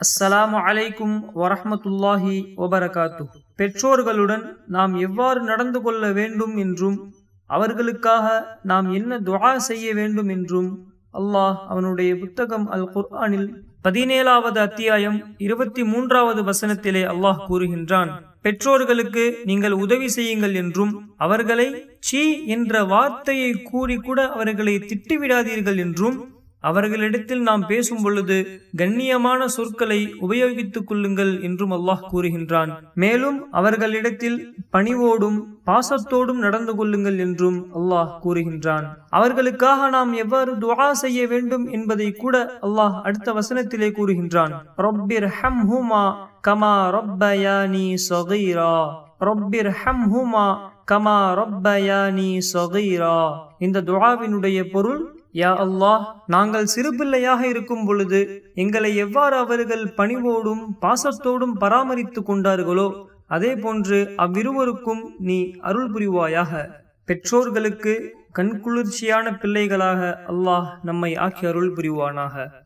அஸ்ஸலாமு அலைக்கும் வரஹ்மத்துல்லாஹி வபரகாத்து. பெற்றோர்களுடன் நாம் எவ்வாறு நடந்து கொள்ள வேண்டும் என்றும் அவர்களுக்காக நாம் என்ன துவா செய்ய வேண்டும் என்றும் அல்லாஹ் அவனுடைய புத்தகம் அல் குர்ஆனில் பதினேழாவது அத்தியாயம் இருபத்தி மூன்றாவது வசனத்திலே அல்லாஹ் கூறுகின்றான். பெற்றோர்களுக்கு நீங்கள் உதவி செய்யுங்கள் என்றும் அவர்களை சீ என்ற வார்த்தையை கூறி கூட அவர்களை திட்டுவிடாதீர்கள் என்றும் அவர்களிடத்தில் நாம் பேசும் பொழுது கண்ணியமான சொற்களை உபயோகித்துக் கொள்ளுங்கள் என்றும் அல்லாஹ் கூறுகின்றான். மேலும் அவர்களிடத்தில் பணிவோடும் பாசத்தோடும் நடந்து கொள்ளுங்கள் என்றும் அல்லாஹ் கூறுகின்றான். அவர்களுக்காக நாம் எவ்வாறு துவா செய்ய வேண்டும் என்பதை கூட அல்லாஹ் அடுத்த வசனத்திலே கூறுகின்றான். ரப்பிர் ஹம்ஹுமா கமா ரொப்பயானி சொகைரா. ரொப்பிர் ரப்பிர் ஹம்ஹுமா கமா ரப்பயானி சகீரா. இந்த துவாவினுடைய பொருள் யா அல்லாஹ் நாங்கள் சிறுபிள்ளையாக இருக்கும் பொழுது எங்களை எவ்வாறு அவர்கள் பணிவோடும் பாசத்தோடும் பராமரித்து கொண்டார்களோ அதே போன்று அவ்விருவருக்கும் நீ அருள் புரிவாயாக. பெற்றோர்களுக்கு கண்குளிர்ச்சியான பிள்ளைகளாக அல்லாஹ் நம்மை ஆக்கி அருள் புரிவானாக.